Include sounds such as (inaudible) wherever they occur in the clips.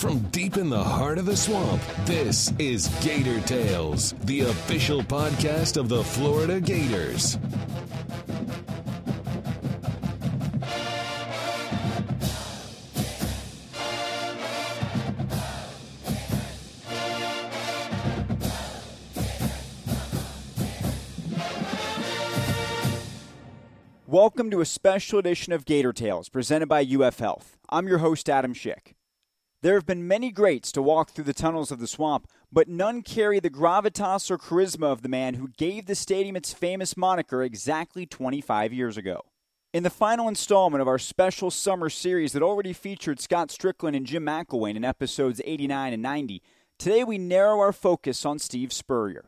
From deep in the heart of the swamp, this is Gator Tales, the official podcast of the Florida Gators. Welcome to a special edition of Gator Tales presented by UF Health. I'm your host, Adam Schick. There have been many greats to walk through the tunnels of the swamp, but none carry the gravitas or charisma of the man who gave the stadium its famous moniker exactly 25 years ago. In the final installment of our special summer series that already featured Scott Strickland and Jim McElwain in episodes 89 and 90, today we narrow our focus on Steve Spurrier.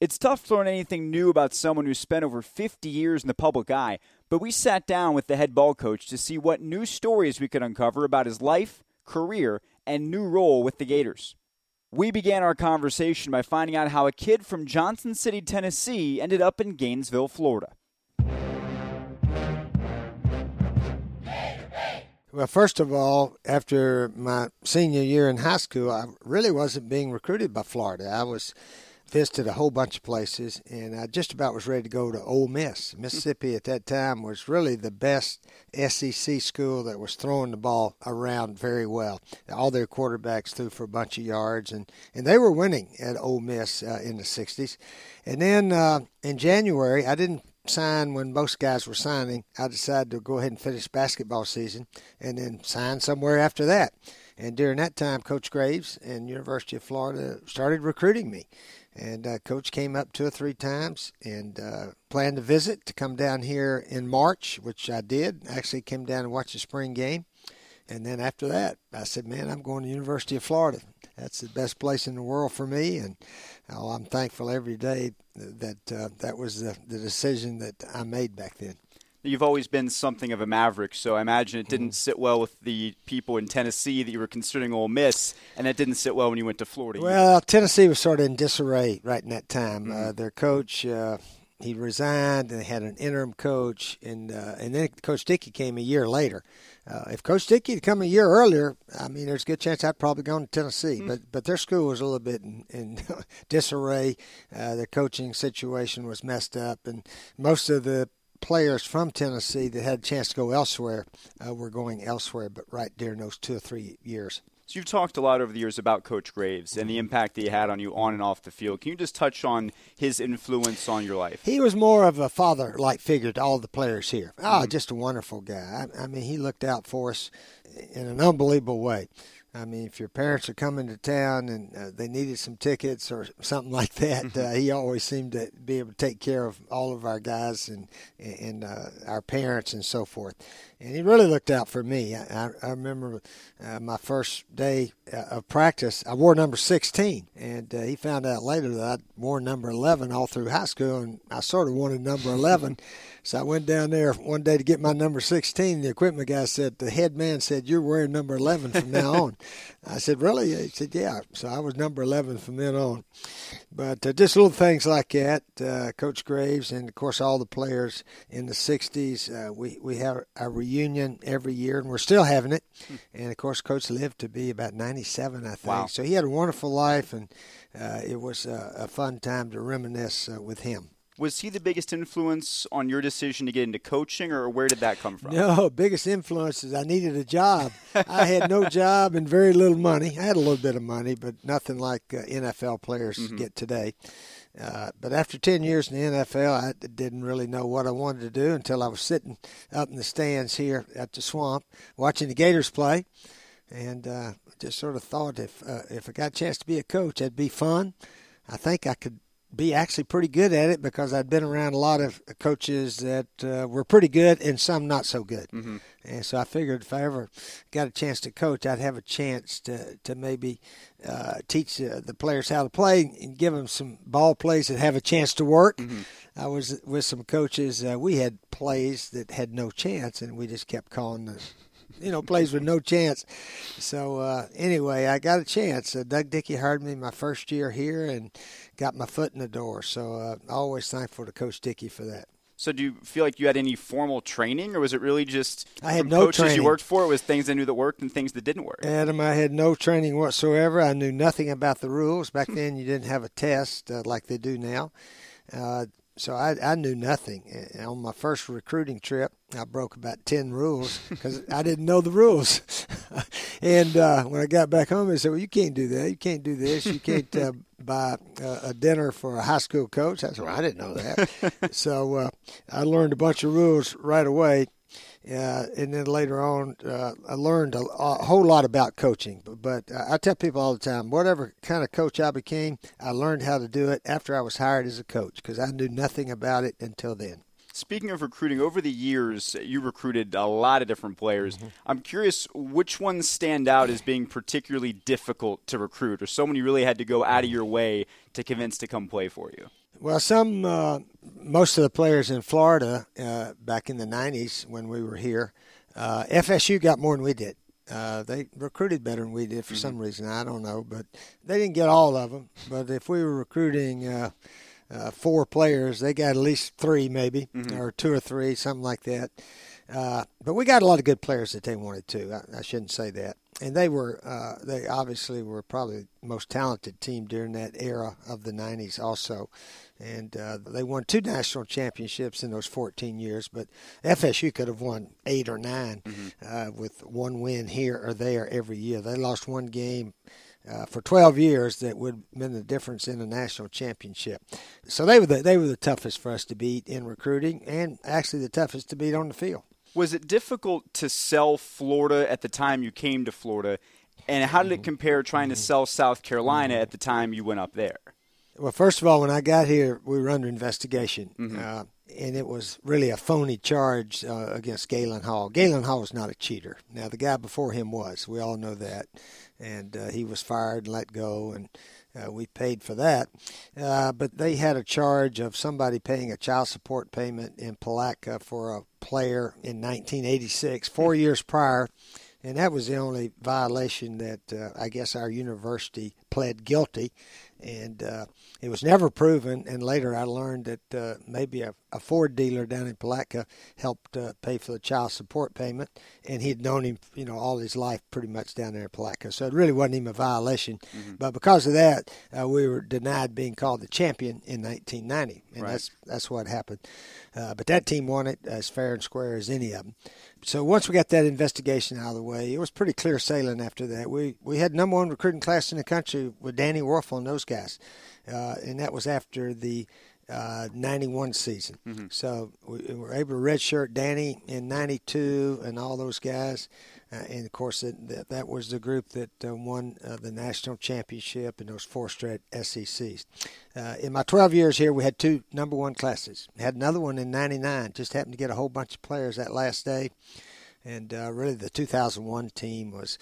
It's tough to learn anything new about someone who's spent over 50 years in the public eye, but we sat down with the head ball coach to see what new stories we could uncover about his life, career, and new role with the Gators. We began our conversation by finding out how a kid from Johnson City, Tennessee ended up in Gainesville, Florida. Well, first of all, after my senior year in high school, I really wasn't being recruited by Florida. I was visited a whole bunch of places, and I just about was ready to go to Ole Miss. Mississippi at that time was really the best SEC school that was throwing the ball around very well. All their quarterbacks threw for a bunch of yards, and, and they were winning at Ole Miss uh, in the 60s. And then uh, in January, I didn't sign when most guys were signing. I decided to go ahead and finish basketball season and then sign somewhere after that. And during that time, Coach Graves and University of Florida started recruiting me. And uh, coach came up two or three times and uh, planned to visit to come down here in March, which I did. Actually, came down and watched the spring game. And then after that, I said, "Man, I'm going to University of Florida. That's the best place in the world for me." And oh, I'm thankful every day that uh, that was the, the decision that I made back then. You've always been something of a maverick, so I imagine it didn't sit well with the people in Tennessee that you were considering Ole Miss, and it didn't sit well when you went to Florida. Well, Tennessee was sort of in disarray right in that time. Mm-hmm. Uh, their coach uh, he resigned, and they had an interim coach, and uh, and then Coach Dickey came a year later. Uh, if Coach Dickey had come a year earlier, I mean, there's a good chance I'd probably gone to Tennessee. Mm-hmm. But but their school was a little bit in, in (laughs) disarray. Uh, their coaching situation was messed up, and most of the players from Tennessee that had a chance to go elsewhere uh, were going elsewhere, but right during those two or three years. So you've talked a lot over the years about Coach Graves and the impact that he had on you on and off the field. Can you just touch on his influence on your life? He was more of a father-like figure to all the players here. Oh, mm-hmm. just a wonderful guy. I, I mean, he looked out for us in an unbelievable way. I mean, if your parents are coming to town and uh, they needed some tickets or (laughs) something like that, mm-hmm. uh, he always seemed to be able to take care of all of our guys and and uh, our parents and so forth. And he really looked out for me. I, I remember uh, my first day uh, of practice, I wore number 16, and uh, he found out later that I wore number 11 all through high school, and I sort of wanted number 11. (laughs) So I went down there one day to get my number 16. The equipment guy said, the head man said, You're wearing number 11 from now (laughs) on. I said, Really? He said, Yeah. So I was number 11 from then on. But uh, just little things like that. Uh, Coach Graves and, of course, all the players in the 60s, uh, we, we have a reunion every year, and we're still having it. Hmm. And, of course, Coach lived to be about 97, I think. Wow. So he had a wonderful life, and uh, it was a fun time to reminisce uh, with him was he the biggest influence on your decision to get into coaching, or where did that come from? No, biggest influence is I needed a job. I had no (laughs) job and very little money. I had a little bit of money, but nothing like uh, NFL players mm-hmm. get today. Uh, but after 10 years in the NFL, I didn't really know what I wanted to do until I was sitting up in the stands here at the swamp watching the Gators play. And uh, just sort of thought if uh, if I got a chance to be a coach, that'd be fun. I think I could be actually pretty good at it because I'd been around a lot of coaches that uh, were pretty good and some not so good. Mm-hmm. And so I figured if I ever got a chance to coach, I'd have a chance to, to maybe uh, teach uh, the players how to play and give them some ball plays that have a chance to work. Mm-hmm. I was with some coaches, uh, we had plays that had no chance, and we just kept calling the you know, plays with no chance. So uh, anyway, I got a chance. Uh, Doug Dickey hired me my first year here and got my foot in the door. So uh, always thankful to Coach Dickey for that. So do you feel like you had any formal training, or was it really just I had from no coaches training. you worked for? It was things they knew that worked and things that didn't work. Adam, I had no training whatsoever. I knew nothing about the rules. Back then, you didn't have a test uh, like they do now. Uh, so I, I knew nothing. And on my first recruiting trip, I broke about 10 rules (laughs) because I didn't know the rules. (laughs) and uh, when I got back home, they said, Well, you can't do that. You can't do this. You can't uh, (laughs) buy uh, a dinner for a high school coach. I said, well, I didn't know that. so uh, I learned a bunch of rules right away. Uh, and then later on, uh, I learned a, a, whole lot about coaching. But, but I tell people all the time, whatever kind of coach I became, I learned how to do it after I was hired as a coach because I knew nothing about it until then. Speaking of recruiting, over the years, you recruited a lot of different players. Mm-hmm. I'm curious which ones stand out as being particularly difficult to recruit, or someone you really had to go out of your way to convince to come play for you. Well, some, uh, most of the players in Florida uh, back in the 90s when we were here, uh, FSU got more than we did. Uh, they recruited better than we did for mm-hmm. some reason. I don't know, but they didn't get all of them. But if we were recruiting uh, uh, four players, they got at least three, maybe, mm-hmm. or two or three, something like that. Uh, but we got a lot of good players that they wanted to. I, I shouldn't say that. And they were, uh, they obviously were probably the most talented team during that era of the 90s, also. And uh, they won two national championships in those 14 years, but FSU could have won eight or 9 mm-hmm. Uh, with one win here or there every year. They lost one game uh, for 12 years that would have been the difference in a national championship. So they were the, they were the toughest for us to beat in recruiting, and actually the toughest to beat on the field. Was it difficult to sell Florida at the time you came to Florida, and how did it compare trying to sell South Carolina at the time you went up there? Well, first of all, when I got here, we were under investigation. Mm-hmm. Uh, and it was really a phony charge uh, against Galen Hall. Galen Hall was not a cheater. Now, the guy before him was. We all know that. And uh, he was fired and let go, and uh, we paid for that. Uh, but they had a charge of somebody paying a child support payment in Palatka for a player in 1986, four years prior. And that was the only violation that uh, I guess our university pled guilty and uh, it was never proven. And later, I learned that uh, maybe a, a, Ford dealer down in Palatka helped uh, pay for the child support payment, and he'd known him, you know, all his life pretty much down there in Palatka. So it really wasn't even a violation. Mm-hmm. But because of that, uh, we were denied being called the champion in 1990, and right. that's that's what happened. Uh, but that team won it as fair and square as any of them. So once we got that investigation out of the way, it was pretty clear sailing after that. We we had number one recruiting class in the country with Danny Wuerffel and those guys, uh, and that was after the uh, 91 season. Mm-hmm. So we, we, were able to redshirt Danny in 92 and all those guys. Uh, and of course, it, that, that was the group that uh, won uh, the national championship in those four straight SECs. Uh, in my 12 years here, we had two number one classes. Had another one in 99. Just happened to get a whole bunch of players that last day. And uh, really, the 2001 team was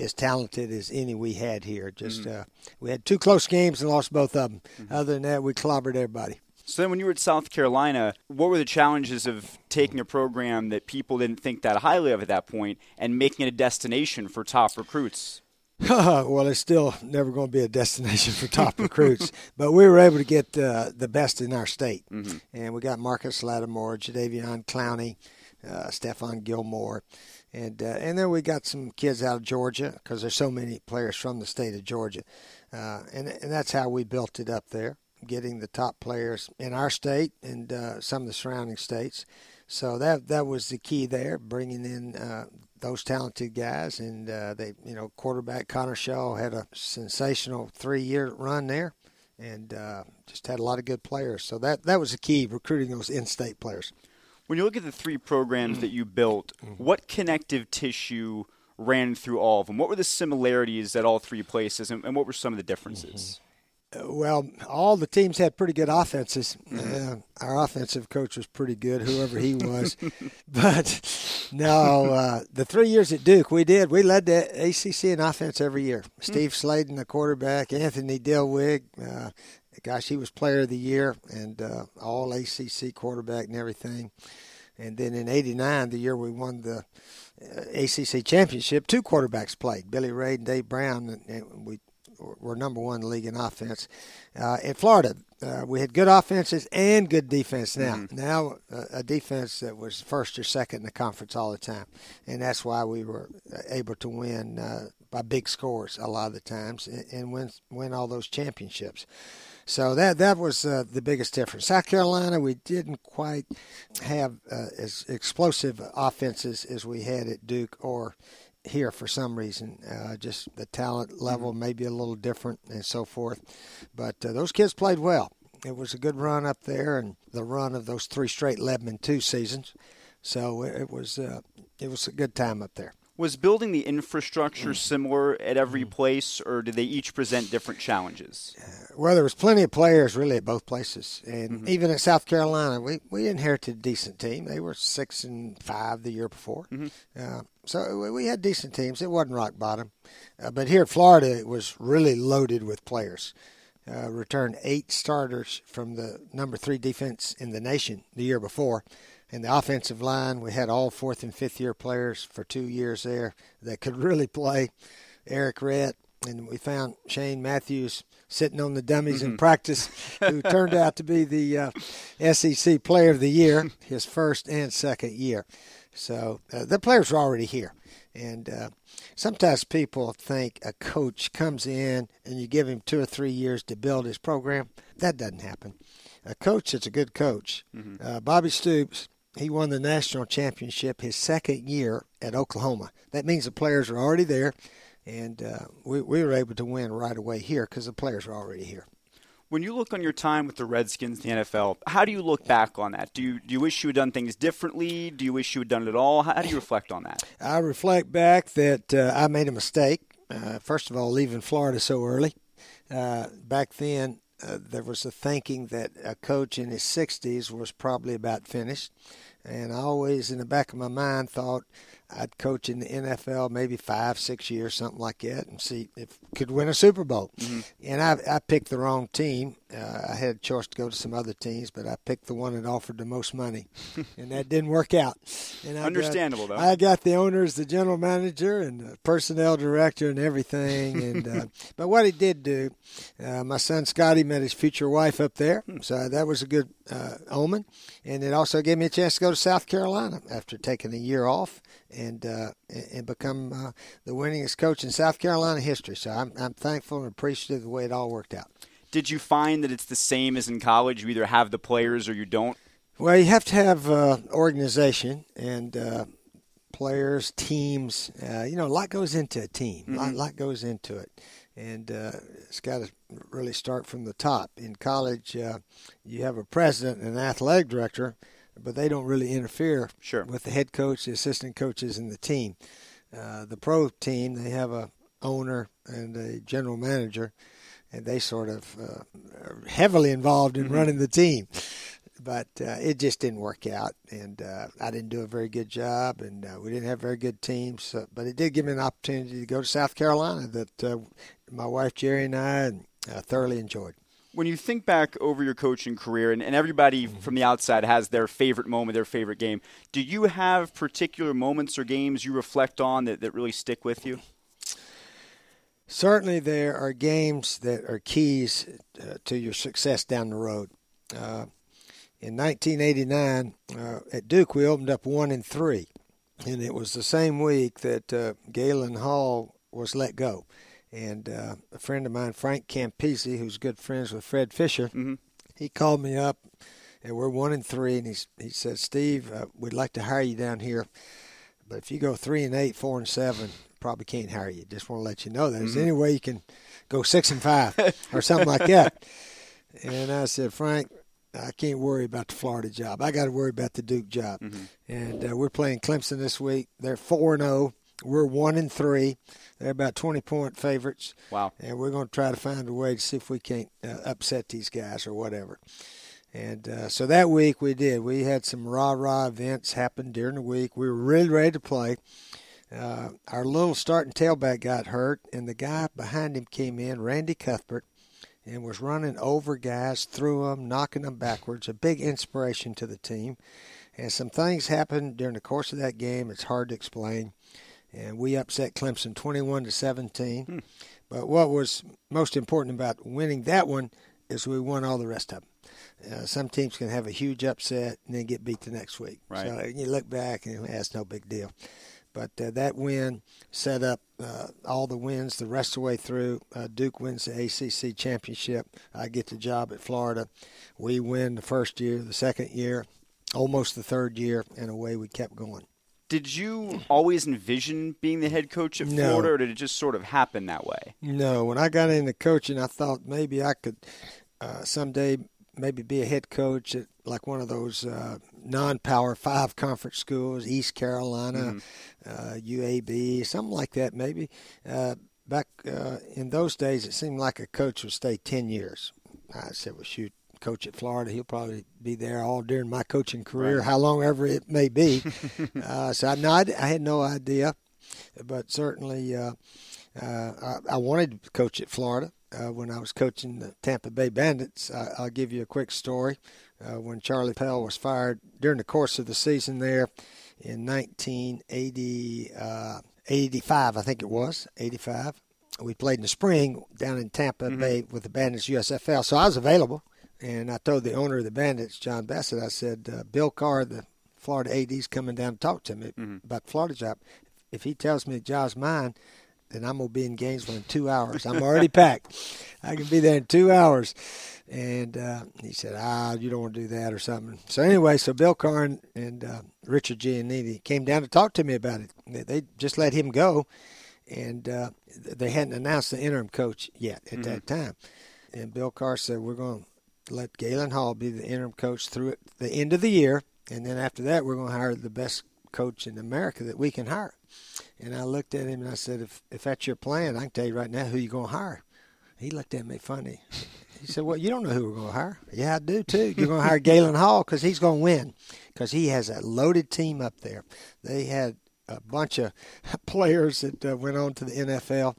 as talented as any we had here. Just mm-hmm. Uh, we had two close games and lost both of them. Mm-hmm. Other than that, we clobbered everybody. So then, when you were at South Carolina, what were the challenges of taking a program that people didn't think that highly of at that point and making it a destination for top recruits? (laughs) well, it's still never going to be a destination for top recruits, (laughs) but we were able to get uh, the best in our state, mm-hmm. and we got Marcus Lattimore, Jadeveon Clowney, uh, Stephon Gilmore, and uh, and then we got some kids out of Georgia because there's so many players from the state of Georgia, uh, and and that's how we built it up there getting the top players in our state and uh, some of the surrounding states. So that that was the key there, bringing in uh, those talented guys. And uh, they, you know, quarterback Connor Shaw had a sensational three-year run there, and uh, just had a lot of good players. So that that was the key, recruiting those in-state players. When you look at the three programs that you built, mm-hmm. what connective tissue ran through all of them? What were the similarities at all three places, and, and what were some of the differences? Mm-hmm well, all the teams had pretty good offenses. Mm-hmm. Uh, our offensive coach was pretty good, whoever he (laughs) was. but no, uh, the three years at Duke, we did. We led the ACC in offense every year. Mm-hmm. Steve Slayden, the quarterback, Anthony Dilweg. Uh, gosh, he was player of the year and uh, all ACC quarterback and everything. And then in '89, the year we won the uh, ACC championship, two quarterbacks played, Billy Ray and Dave Brown, and, we we're number one in the league in offense. Uh, in Florida, uh, we had good offenses and good defense. Now, mm-hmm. now uh, a defense that was first or second in the conference all the time, and that's why we were able to win uh, by big scores a lot of the times and, and win win all those championships. So that that was uh, the biggest difference. South Carolina, we didn't quite have uh, as explosive offenses as we had at Duke or here for some reason. Uh, just the talent level mm-hmm. maybe a little different and so forth. But uh, those kids played well. It was a good run up there, and the run of those three straight Lebanon two seasons. So it was uh, it was a good time up there. Was building the infrastructure similar at every mm. place, or did they each present different challenges? well, there was plenty of players really at both places, and mm-hmm. even at South Carolina, we, we inherited a decent team. They were six and five the year before, mm-hmm. uh, so we had decent teams. It wasn't rock bottom, uh, but here at Florida, it was really loaded with players. Uh, returned eight starters from the number three defense in the nation the year before in the offensive line, we had all fourth and fifth year players for two years there that could (laughs) really play. Errict Rhett, and we found Shane Matthews sitting on the dummies mm-hmm. in practice, who (laughs) turned out to be the uh, SEC Player of the Year, (laughs) his first and second year. So uh, the players were already here. And uh, sometimes people think a coach comes in and you give him two or three years to build his program. That doesn't happen. A coach is a good coach. Mm-hmm. Uh, Bobby Stoops he won the national championship his second year at Oklahoma. That means the players are already there, and uh, we, we were able to win right away here because the players are already here. When you look on your time with the Redskins, the NFL, how do you look back on that? Do you, do you wish you had done things differently? Do you wish you had done it all? How, do you reflect on that? I reflect back that uh, I made a mistake. Uh, first of all, leaving Florida so early. Uh, back then, uh, there was a thinking that a coach in his 60s was probably about finished. And I always, in the back of my mind, thought I'd coach in the NFL maybe five, six years, something like that, and see if could win a Super Bowl. Mm-hmm. And I, I picked the wrong team. Uh, I had a choice to go to some other teams, but I picked the one that offered the most money, (laughs) and that didn't work out. And I Understandable, got, though. I got the owners, the general manager, and the personnel director, and everything. (laughs) And uh, but what he did do, uh, my son Scotty met his future wife up there, hmm. so that was a good uh, omen. And it also gave me a chance to go to South Carolina after taking a year off and uh, and become uh, the winningest coach in South Carolina history. So I'm I'm thankful and appreciative of the way it all worked out. Did you find that it's the same as in college? You either have the players or you don't. Well, you have to have uh, organization and uh, players, teams. Uh, you know, a lot goes into a team. Mm-hmm. A lot, lot goes into it, and uh, it's got to really start from the top. In college, you have a president and an athletic director but they don't really interfere sure. with the head coach, the assistant coaches, and the team. Uh, the pro team, they have a owner and a general manager, and they sort of uh, are heavily involved in mm-hmm. running the team. But uh, it just didn't work out, and uh, I didn't do a very good job, and uh, we didn't have very good teams. But it did give me an opportunity to go to South Carolina that uh, my wife Jerri and I thoroughly enjoyed when you think back over your coaching career, and, and everybody mm-hmm. from the outside has their favorite moment, their favorite game, do you have particular moments or games you reflect on that, that really stick with you? Certainly, there are games that are keys uh, to your success down the road. Uh, in 1989, uh, at Duke, we opened up one and three, and it was the same week that uh, Galen Hall was let go. And uh, a friend of mine, Frank Campisi, who's good friends with Fred Fisher, mm-hmm. he called me up, and we're one and three. And he's, he said, Steve, uh, we'd like to hire you down here, but if you go three and eight, four and seven, probably can't hire you. Just want to let you know that. Mm-hmm. Is there any way you can go six and five or something like that? (laughs) And I said, Frank, I can't worry about the Florida job. I got to worry about the Duke job. Mm-hmm. And uh, we're playing Clemson this week. They're four and zero. We're one and three. They're about 20 point favorites. Wow. And we're going to try to find a way to see if we can't uh, upset these guys or whatever. And uh, so that week we did. We had some rah rah events happen during the week. We were really ready to play. Uh, our little starting tailback got hurt, and the guy behind him came in, Randy Cuthbert, and was running over guys, through them, knocking them backwards. A big inspiration to the team. And some things happened during the course of that game. It's hard to explain and we upset Clemson 21 to 17. Hmm. But what was most important about winning that one is we won all the rest of them. Uh, some teams can have a huge upset and then get beat the next week. Right. So you look back and that's no big deal. But uh, that win set up uh, all the wins the rest of the way through. Uh, Duke wins the ACC championship. I get the job at Florida. We win the first year, the second year, almost the third year, and away we kept going. Did you always envision being the head coach at No. Florida, or did it just sort of happen that way? No, when I got into coaching, I thought maybe I could uh, someday maybe be a head coach at like one of those uh, non-power five conference schools, East Carolina, uh, UAB, something like that. Maybe uh, back uh, in those days, it seemed like a coach would stay ten years. I said, "Well, shoot." Coach at Florida, he'll probably be there all during my coaching career, Right. how long ever it may be. (laughs) uh, so I, no, I, I had no idea, but certainly uh, uh, I, I wanted to coach at Florida uh, when I was coaching the Tampa Bay Bandits. I, I'll give you a quick story. Uh, when Charlie Pell was fired during the course of the season there in 1980, uh, I think it was, 85. We played in the spring down in Tampa Bay with the Bandits USFL, so I was available. And I told the owner of the Bandits, John Bassett, I said, uh, Bill Carr, the Florida AD's coming down to talk to me about the Florida job. If he tells me the job's mine, then I'm gonna be in Gainesville in two hours. I'm already (laughs) packed. I can be there in two hours. And uh, he said, "Ah, you don't want to do that or something." So anyway, so Bill Carr and, and uh, Richard Giannini came down to talk to me about it. They, they just let him go, and uh, they hadn't announced the interim coach yet at that time. And Bill Carr said, "We're going to let Galen Hall be the interim coach through the end of the year, and then after that, we're going to hire the best coach in America that we can hire." And I looked at him and I said, if, if that's your plan, I can tell you right now who you're going to hire. He looked at me funny. He said, well, you don't know who we're going to hire. Yeah, I do too. You're going to hire Galen Hall because he's going to win because he has a loaded team up there. They had a bunch of (laughs) players that uh, went on to the NFL,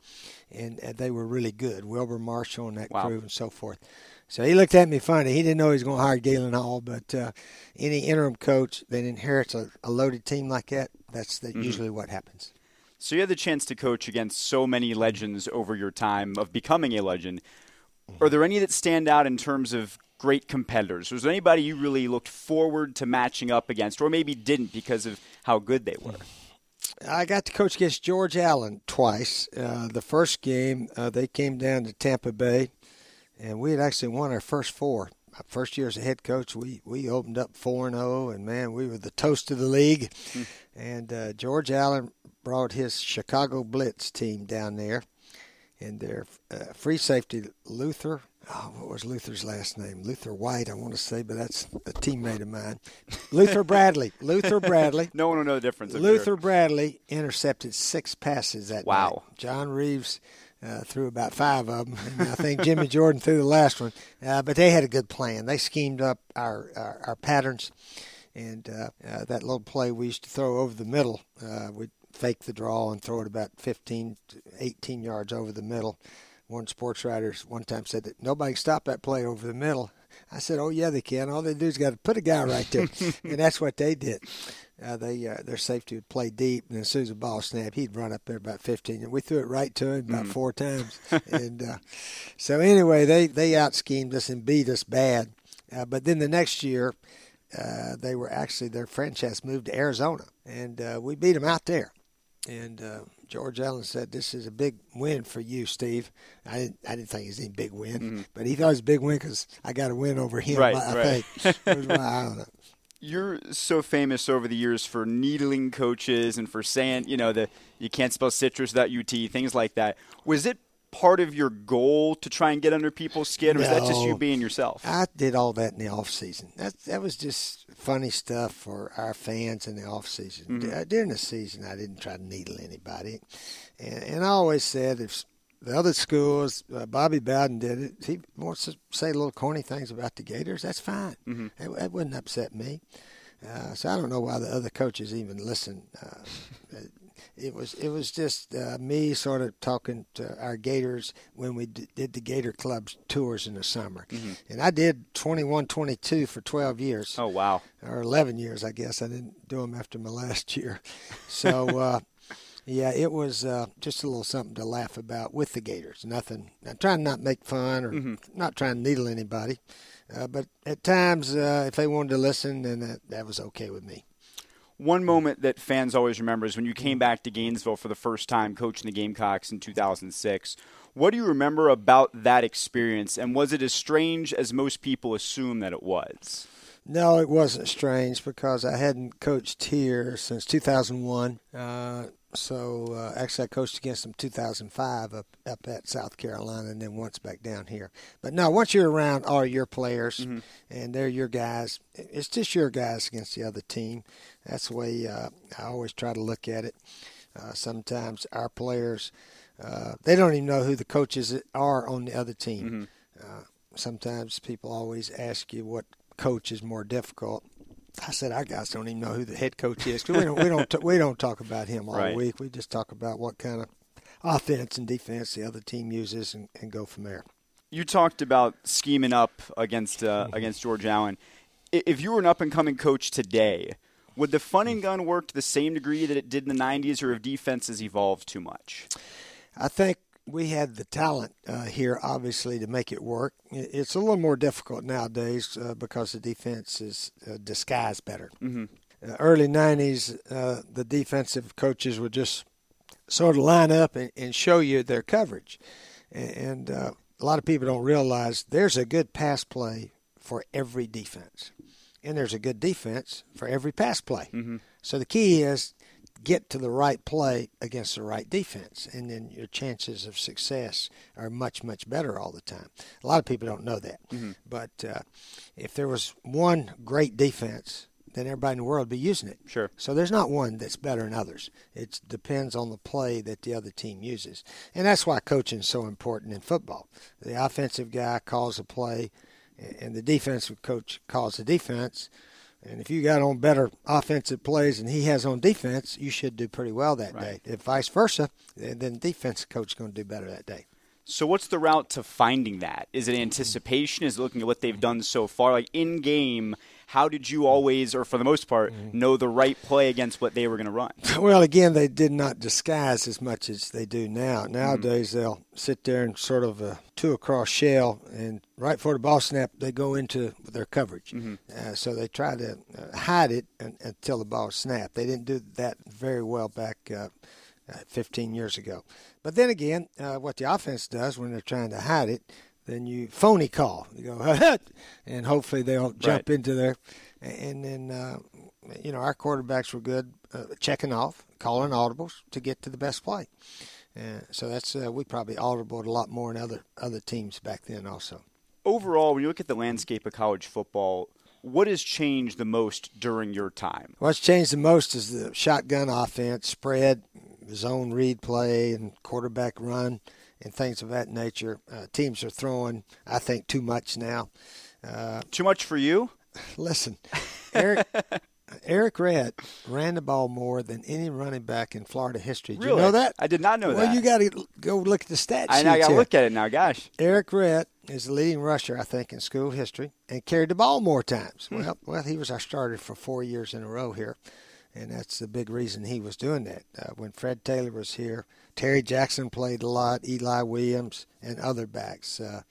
and uh, they were really good. Wilber Marshall and that Wow. crew and so forth. So he looked at me funny. He didn't know he was going to hire Galen Hall, but uh, any interim coach that inherits a, a loaded team like that, that's the, usually what happens. So you had the chance to coach against so many legends over your time of becoming a legend. Are there any that stand out in terms of great competitors? Was there anybody you really looked forward to matching up against, or maybe didn't because of how good they were? I got to coach against George Allen twice. Uh, the first game, uh, they came down to Tampa Bay, and we had actually won our first four. My first year as a head coach, we, we opened up 4 and 0, and man, we were the toast of the league. And uh, George Allen brought his Chicago Blitz team down there, and their uh, free safety, Luther. Oh, what was Luther's last name? Luther White, I want to say, but that's a teammate of mine. (laughs) Luther Bradley. Luther Bradley. No one will know the difference. Luther. Bradley intercepted six passes that Wow. night. John Reaves uh, threw about five of them, and I think Jimmy Jordan threw the last one. Uh, but they had a good plan. They schemed up our our, our patterns, and uh, uh, that little play we used to throw over the middle. Uh, we'd fake the draw and throw it about 15 to 18 yards over the middle. One sports writer one time said that nobody can stop that play over the middle. I said, "Oh yeah, they can. All they do is got to put a guy right there," (laughs) and that's what they did. Uh, they uh, their safety would play deep, and as soon as the ball snapped, he'd run up there about 15, and we threw it right to him about four times. (laughs) and uh, so anyway, they they out schemed us and beat us bad. Uh, but then the next year, uh, they were actually their franchise moved to Arizona, and uh, we beat them out there. And uh, George Allen said, "This is a big win for you, Steve." I didn't, I didn't think it was any big win, mm-hmm. but he thought it was a big win because I got a win over him. Right, I right. think. I don't know. You're so famous over the years for needling coaches and for saying, you know, the you can't spell citrus without UT, things like that. Was it part of your goal to try and get under people's skin, or was that just you being yourself? I did all that in the off season. That that was just funny stuff for our fans in the off season. D- During the season, I didn't try to needle anybody, and, and I always said if the other schools, uh, Bobby Bowden did it. He wants to say little corny things about the Gators. That's fine. That, that wouldn't upset me. Uh, so I don't know why the other coaches even listen. Uh, (laughs) it was it was just uh, me sort of talking to our Gators when we d- did the Gator Club tours in the summer, and I did 21, 22 for twelve years Oh wow. or 11 years, I guess. I didn't do them after my last (laughs) year. So, uh, Yeah, it was uh, just a little something to laugh about with the Gators. Nothing. I'm trying to not make fun or mm-hmm. not trying to needle anybody, uh, but at times, uh, if they wanted to listen, then that, that was okay with me. One moment that fans always remember is when you came back to Gainesville for the first time coaching the Gamecocks in 2006. What do you remember about that experience, and was it as strange as most people assume that it was? No, it wasn't strange because I hadn't coached here since 2001. Uh, so uh, actually, I coached against them 2005 up up at South Carolina, and then once back down here. But no, once you're around all your players mm-hmm. and they're your guys, it's just your guys against the other team. That's the way uh, I always try to look at it. Uh, sometimes our players uh, they don't even know who the coaches are on the other team. Mm-hmm. Uh, sometimes people always ask you what coach is more difficult. I said our guys don't even know who the head coach is because we don't we don't t- we don't talk about him all right. week. We just talk about what kind of offense and defense the other team uses and, and go from there. You talked about scheming up against uh, mm-hmm. against George Allen. If you were an up and coming coach today, would the fun and gun work to the same degree that it did in the '90s, or have defenses evolved too much? I think we had the talent uh, here, obviously, to make it work. It's a little more difficult nowadays uh, because the defense is uh, disguised better. Mm-hmm. Uh, early 90s, uh, the defensive coaches would just sort of line up and, and show you their coverage. And, and uh, a lot of people don't realize there's a good pass play for every defense, and there's a good defense for every pass play. Mm-hmm. So the key is get to the right play against the right defense, and then your chances of success are much, much better all the time. A lot of people don't know that. Mm-hmm. But uh, if there was one great defense, then everybody in the world would be using it. Sure. So there's not one that's better than others. It depends on the play that the other team uses. And that's why coaching is so important in football. The offensive guy calls a play, and the defensive coach calls the defense – and if you got on better offensive plays than he has on defense, you should do pretty well that right. day. If vice versa, then defense coach is going to do better that day. So what's the route to finding that? Is it anticipation? Is it looking at what they've done so far? Like in game, how did you always, or for the most part, mm-hmm. know the right play against what they were going to run? (laughs) Well, again, they did not disguise as much as they do now. Nowadays, mm-hmm. they'll sit there and sort of a two across shell, and right before the ball snap, they go into their coverage. Mm-hmm. Uh, so they try to uh, hide it until the ball snapped. They didn't do that very well back uh, uh 15 years ago. But then again, uh, what the offense does when they're trying to hide it, then you phony call. You go, (laughs) and hopefully they'll jump right. into there. And then, uh, you know, our quarterbacks were good uh, checking off, calling audibles to get to the best play. Uh, so that's uh, we probably audibled a lot more than other other teams back then also. Overall, when you look at the landscape of college football, what has changed the most during your time? What's changed the most is the shotgun offense, spread, zone read play, and quarterback run and things of that nature. Uh, teams are throwing, I think, too much now. Uh, too much for you? (laughs) Listen, Eric. Errict Rhett ran the ball more than any running back in Florida history. Did really? you know that? I did not know well, that. Well, you got to go look at the stats. I, I got to look at it now. Gosh, Errict Rhett is the leading rusher, I think, in school history, and carried the ball more times. Hmm. Well, well, he was our starter for four years in a row here, and that's the big reason he was doing that. Uh, when Fred Taylor was here, Terry Jackson played a lot, Eli Williams, and other backs. Uh,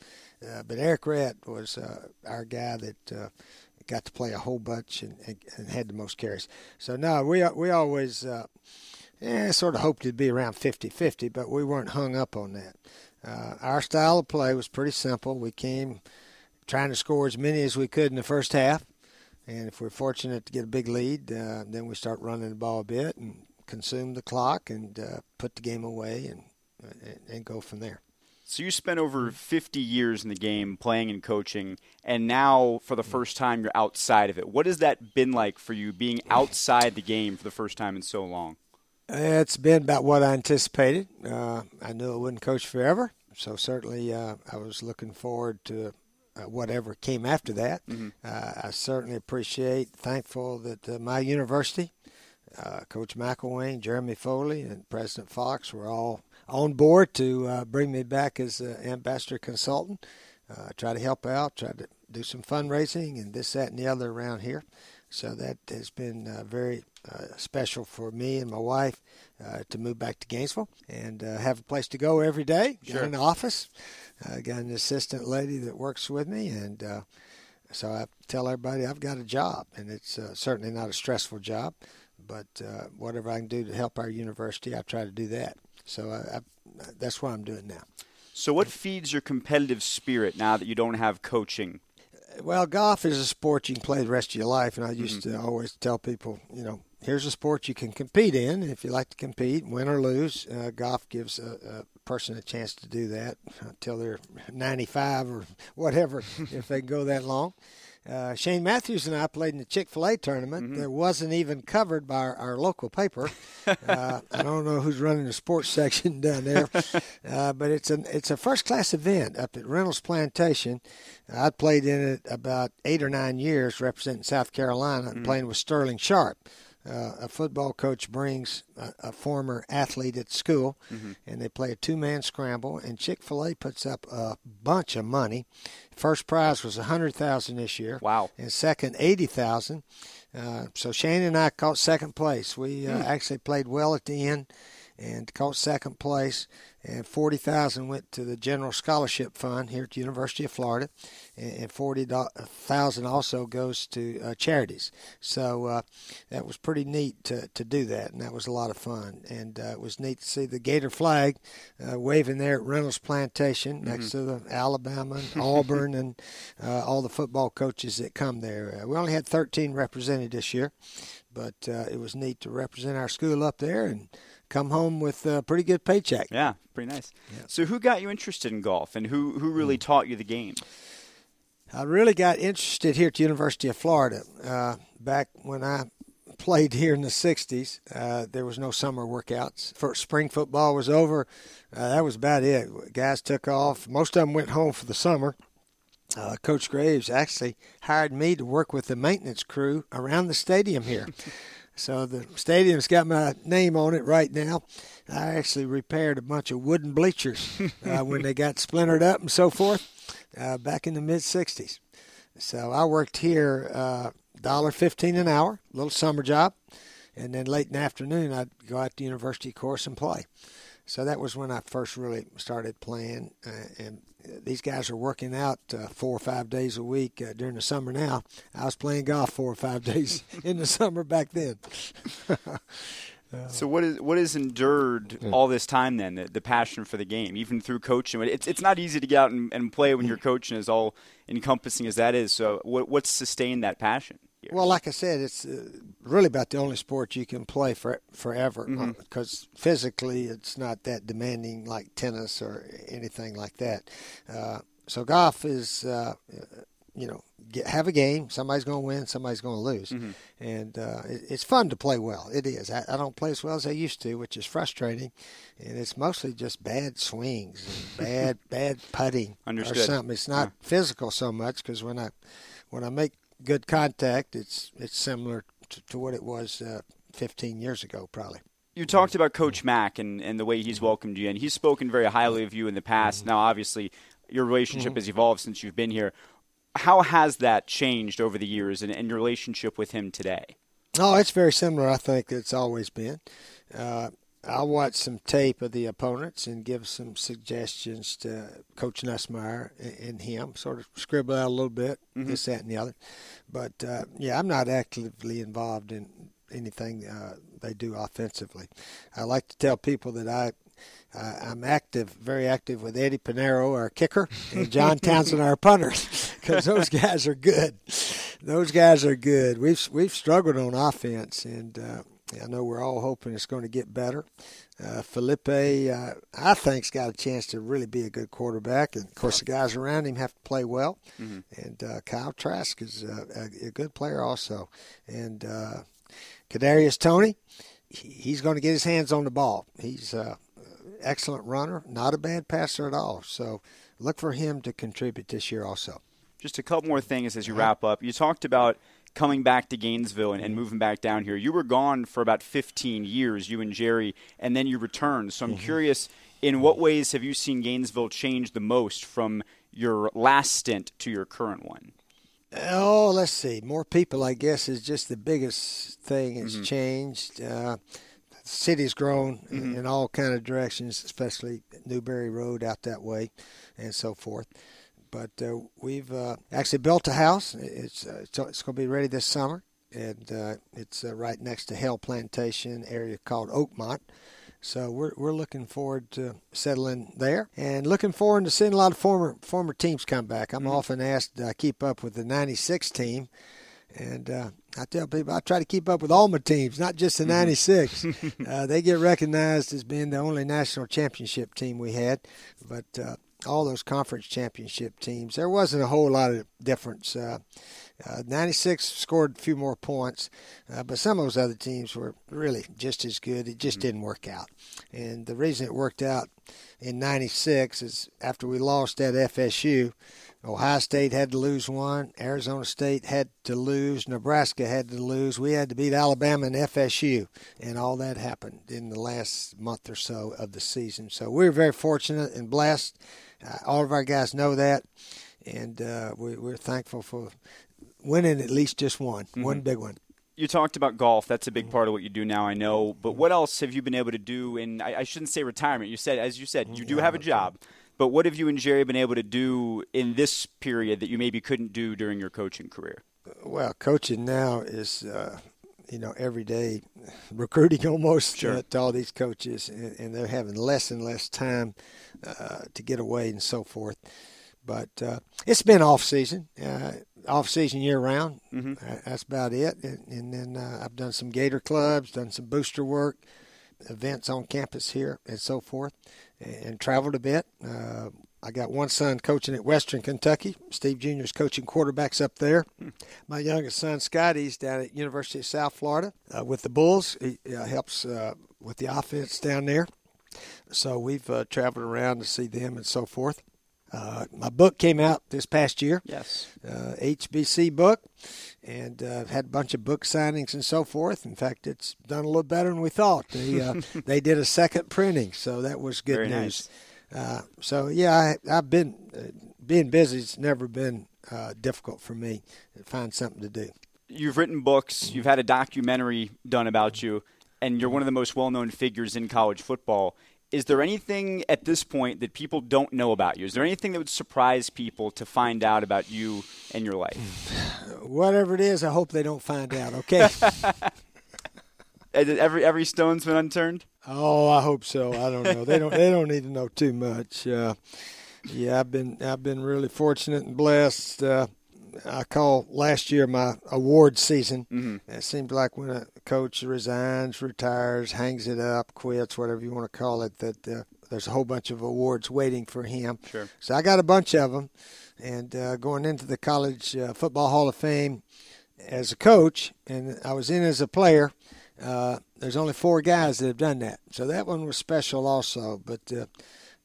uh, but Errict Rhett was uh, our guy that uh, got to play a whole bunch and, and, and, had the most carries. So, no, we, we always uh, eh, sort of hoped it'd be around 50 50, but we weren't hung up on that. Uh, our style of play was pretty simple. We came trying to score as many as we could in the first half. And if we're fortunate to get a big lead, uh, then we start running the ball a bit and consume the clock and uh, put the game away and, and, and go from there. So you spent over 50 years in the game playing and coaching, and now for the first time you're outside of it. What has that been like for you, being outside the game for the first time in so long? It's been about what I anticipated. Uh, I knew I wouldn't coach forever, so certainly uh, I was looking forward to uh, whatever came after that. Mm-hmm. Uh, I certainly appreciate, thankful that uh, my university uh, Coach McElwain, Jeremy Foley, and President Fox were all on board to uh, bring me back as an ambassador consultant. Uh, try to help out, try to do some fundraising and this, that, and the other around here. So that has been uh, very uh, special for me and my wife uh, to move back to Gainesville and uh, have a place to go every day. Sure. Got an office, uh, got an assistant lady that works with me, and uh, so I tell everybody I've got a job, and it's uh, certainly not a stressful job, but uh, whatever I can do to help our university, I try to do that. So I, I, that's what I'm doing now. So, what feeds your competitive spirit now that you don't have coaching? Well, golf is a sport you can play the rest of your life, and I used mm-hmm. to always tell people, you know, here's a sport you can compete in. If you like to compete, win or lose, uh, golf gives a, a, person a chance to do that until they're 95 or whatever, (laughs) if they can go that long. Uh, Shane Matthews and I played in the Chick Fil A tournament mm-hmm. that wasn't even covered by our, our local paper. (laughs) Uh, I don't know who's running the sports (laughs) section down there, uh, but it's an it's a first class event up at Reynolds Plantation. I played in it about eight or nine years, representing South Carolina, mm-hmm. playing with Sterling Sharpe uh, a football coach brings a, a, former athlete at school, mm-hmm. and they play a two-man scramble. And Chick Fil A puts up a bunch of money. First prize was a hundred thousand this year. Wow! And second, eighty thousand. Uh, so Shane and I caught second place. We uh, mm. actually played well at the end and caught second place and 40,000 went to the General Scholarship Fund here at the University of Florida, and 40,000 also goes to uh, charities. So uh, that was pretty neat to, to do that, and that was a lot of fun. And uh, it was neat to see the Gator flag uh, waving there at Reynolds Plantation next mm-hmm. to the Alabama, and Auburn, and (laughs) uh, all the football coaches that come there. Uh, we only had 13 represented this year, but it was neat to represent our school up there and come home with a pretty good paycheck. Yeah, pretty nice. Yeah. So, who got you interested in golf, and who who really mm. taught you the game? I really got interested here at the University of Florida. Uh, back when I played here in the '60s, uh, there was no summer workouts. For spring football was over. Uh, that was about it. Guys took off. Most of them went home for the summer. Uh, Coach Graves actually hired me to work with the maintenance crew around the stadium here. (laughs) So the stadium's got my name on it right now. I actually repaired a bunch of wooden bleachers uh, when they got splintered up and so forth uh, back in the mid '60s. So I worked here uh, dollar fifteen an hour, little summer job, and then late in the afternoon I'd go out to university course and play. So that was when I first really started playing, uh, and these guys are working out uh, four or five days a week uh, during the summer now. I was playing golf four or five (laughs) days in the summer back then. (laughs) so what is what has endured all this time then the, the, passion for the game even through coaching? It's it's not easy to get out and, and play when you're coaching as all encompassing as that is. So what what's sustained that passion here? Well, like I said, it's uh, really about the only sport you can play for forever because mm-hmm. physically it's not that demanding like tennis or anything like that. Uh, so golf is, uh, you know, get, have a game. Somebody's going to win. Somebody's going to lose, mm-hmm. and uh, it, it's fun to play well. It is. I, I, don't play as well as I used to, which is frustrating, and it's mostly just bad swings and (laughs) bad bad putting Understood. or something. It's not yeah. physical so much because when I when I make good contact. It's it's similar to, to what it was uh, 15 years ago, probably. You talked about Coach Mack and, and the way he's welcomed you, and he's spoken very highly of you in the past. Mm-hmm. Now, obviously, your relationship mm-hmm. has evolved since you've been here. How has that changed over the years and, and your relationship with him today? Oh, it's very similar. I think it's always been. Uh, I'll watch some tape of the opponents and give some suggestions to Coach Nussmeier and him, sort of scribble out a little bit, mm-hmm. this, that, and the other. But uh, yeah, I'm not actively involved in anything uh, they do offensively. I like to tell people that I. Uh, I'm active, very active with Eddie Piñeiro, our kicker, and John (laughs) Townsend, our punter, because those guys are good. Those guys are good. We've we've struggled on offense, and uh, I know we're all hoping it's going to get better. Uh, Feleipe, uh, I think's got a chance to really be a good quarterback, and of course the guys around him have to play well. Mm-hmm. And uh, Kyle Trask is a, a, good player also, and uh, Kadarius Toney, he's going to get his hands on the ball. He's an excellent runner, not a bad passer at all. So look for him to contribute this year also. Just a couple more things as you wrap up. You talked about coming back to Gainesville and, and, moving back down here. You were gone for about 15 years, you and Jerri, and then you returned. So I'm mm-hmm. curious, in what ways have you seen Gainesville change the most from your last stint to your current one? Oh, let's see. More people, I guess, is just the biggest thing. It's mm-hmm. changed. Uh, the city's grown mm-hmm. in all kind of directions, especially Newberry Road out that way, and so forth. But uh, we've uh, actually built a house. It's uh, it's, it's going to be ready this summer, and uh, it's uh, right next to Haile Plantation area called Oakmont. So we're we're looking forward to settling there, and looking forward to seeing a lot of former former teams come back. I'm mm-hmm. often asked to keep up with the '96 team, and uh, I tell people I try to keep up with all my teams, not just the '96. Mm-hmm. (laughs) uh, they get recognized as being the only national championship team we had, but uh, all those conference championship teams, there wasn't a whole lot of difference. Uh, uh, 96 scored a few more points, uh, but some of those other teams were really just as good. It just mm-hmm. didn't work out. And the reason it worked out in 96 is after we lost at FSU, Ohio State had to lose one, Arizona State had to lose, Nebraska had to lose. We had to beat Alabama and FSU, and all that happened in the last month or so of the season. So we were very fortunate and blessed. Uh, all of our guys know that, and uh, we, we're thankful for winning at least just one, mm-hmm. one big one. You talked about golf. That's a big part of what you do now, I know. But what else have you been able to do in, I, I shouldn't say retirement. You said, as you said, you do have a job. But what have you and Jerri been able to do in this period that you maybe couldn't do during your coaching career? Well, coaching now is, uh, you know, every day (laughs) recruiting (laughs) almost sure. uh, to all these coaches, and, and, they're having less and less time uh, to get away and so forth. But uh, it's been off season. Uh, off season year round. Mm-hmm. That's about it. And, and then uh, I've done some Gator clubs, done some booster work, events on campus here, and so forth, and, and traveled a bit. Uh, I got one son coaching at Western Kentucky. Steve Jr. is coaching quarterbacks up there. My youngest son, Scotty's down at University of South Florida uh, with the Bulls. He uh, helps uh, with the offense down there. So we've uh, traveled around to see them and so forth. Uh, my book came out this past year. Yes. Uh, HBC book, and uh, had a bunch of book signings and so forth. In fact, it's done a little better than we thought. They uh, (laughs) they did a second printing, so that was good Very news. Nice. Uh, so yeah, I, have been uh, being busy. It's never been difficult for me to find something to do. You've written books. You've had a documentary done about you, and you're one of the most well-known figures in college football is there anything at this point that people don't know about you? Is there anything that would surprise people to find out about you and your life? (sighs) Whatever it is, I hope they don't find out. Okay. (laughs) every every stone's been unturned. Oh, I hope so. I don't know. They don't. They don't need to know too much. Uh, yeah, I've been I've been really fortunate and blessed. Uh, I call last year my award season. Mm-hmm. It seems like when a coach resigns, retires, hangs it up, quits, whatever you want to call it, that uh, there's a whole bunch of awards waiting for him. Sure. So I got a bunch of them, and uh, going into the College uh, Football Hall of Fame as a coach, and I was in as a player. Uh, there's only four guys that have done that, so that one was special also. But uh,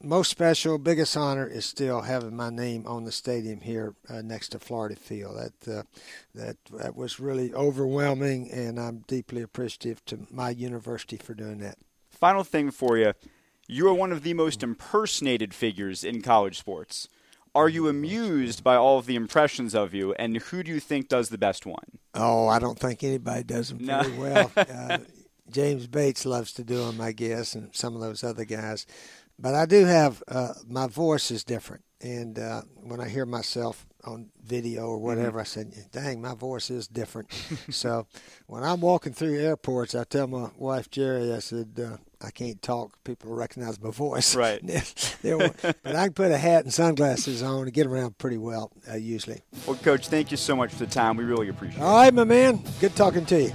most special, biggest honor is still having my name on the stadium here uh, next to Florida Field. That uh, that that was really overwhelming, and I'm deeply appreciative to my university for doing that. Final thing for you, you are one of the most impersonated figures in college sports. Are you amused by all of the impressions of you, and who do you think does the best one? Oh, I don't think anybody does them very no. well. (laughs) Uh, James Bates loves to do them, I guess, and some of those other guys. But I do have uh, my voice is different, and uh, when I hear myself on video or whatever, mm-hmm. I said, "Dang, my voice is different." so when I'm walking through airports, I tell my wife Jerri, I said, uh, "I can't talk. People recognize my voice." Right. (laughs) but I can put a hat and sunglasses on and get around pretty well uh, usually. Well, Coach, thank you so much for the time. We really appreciate it. All right, my man. Good talking to you.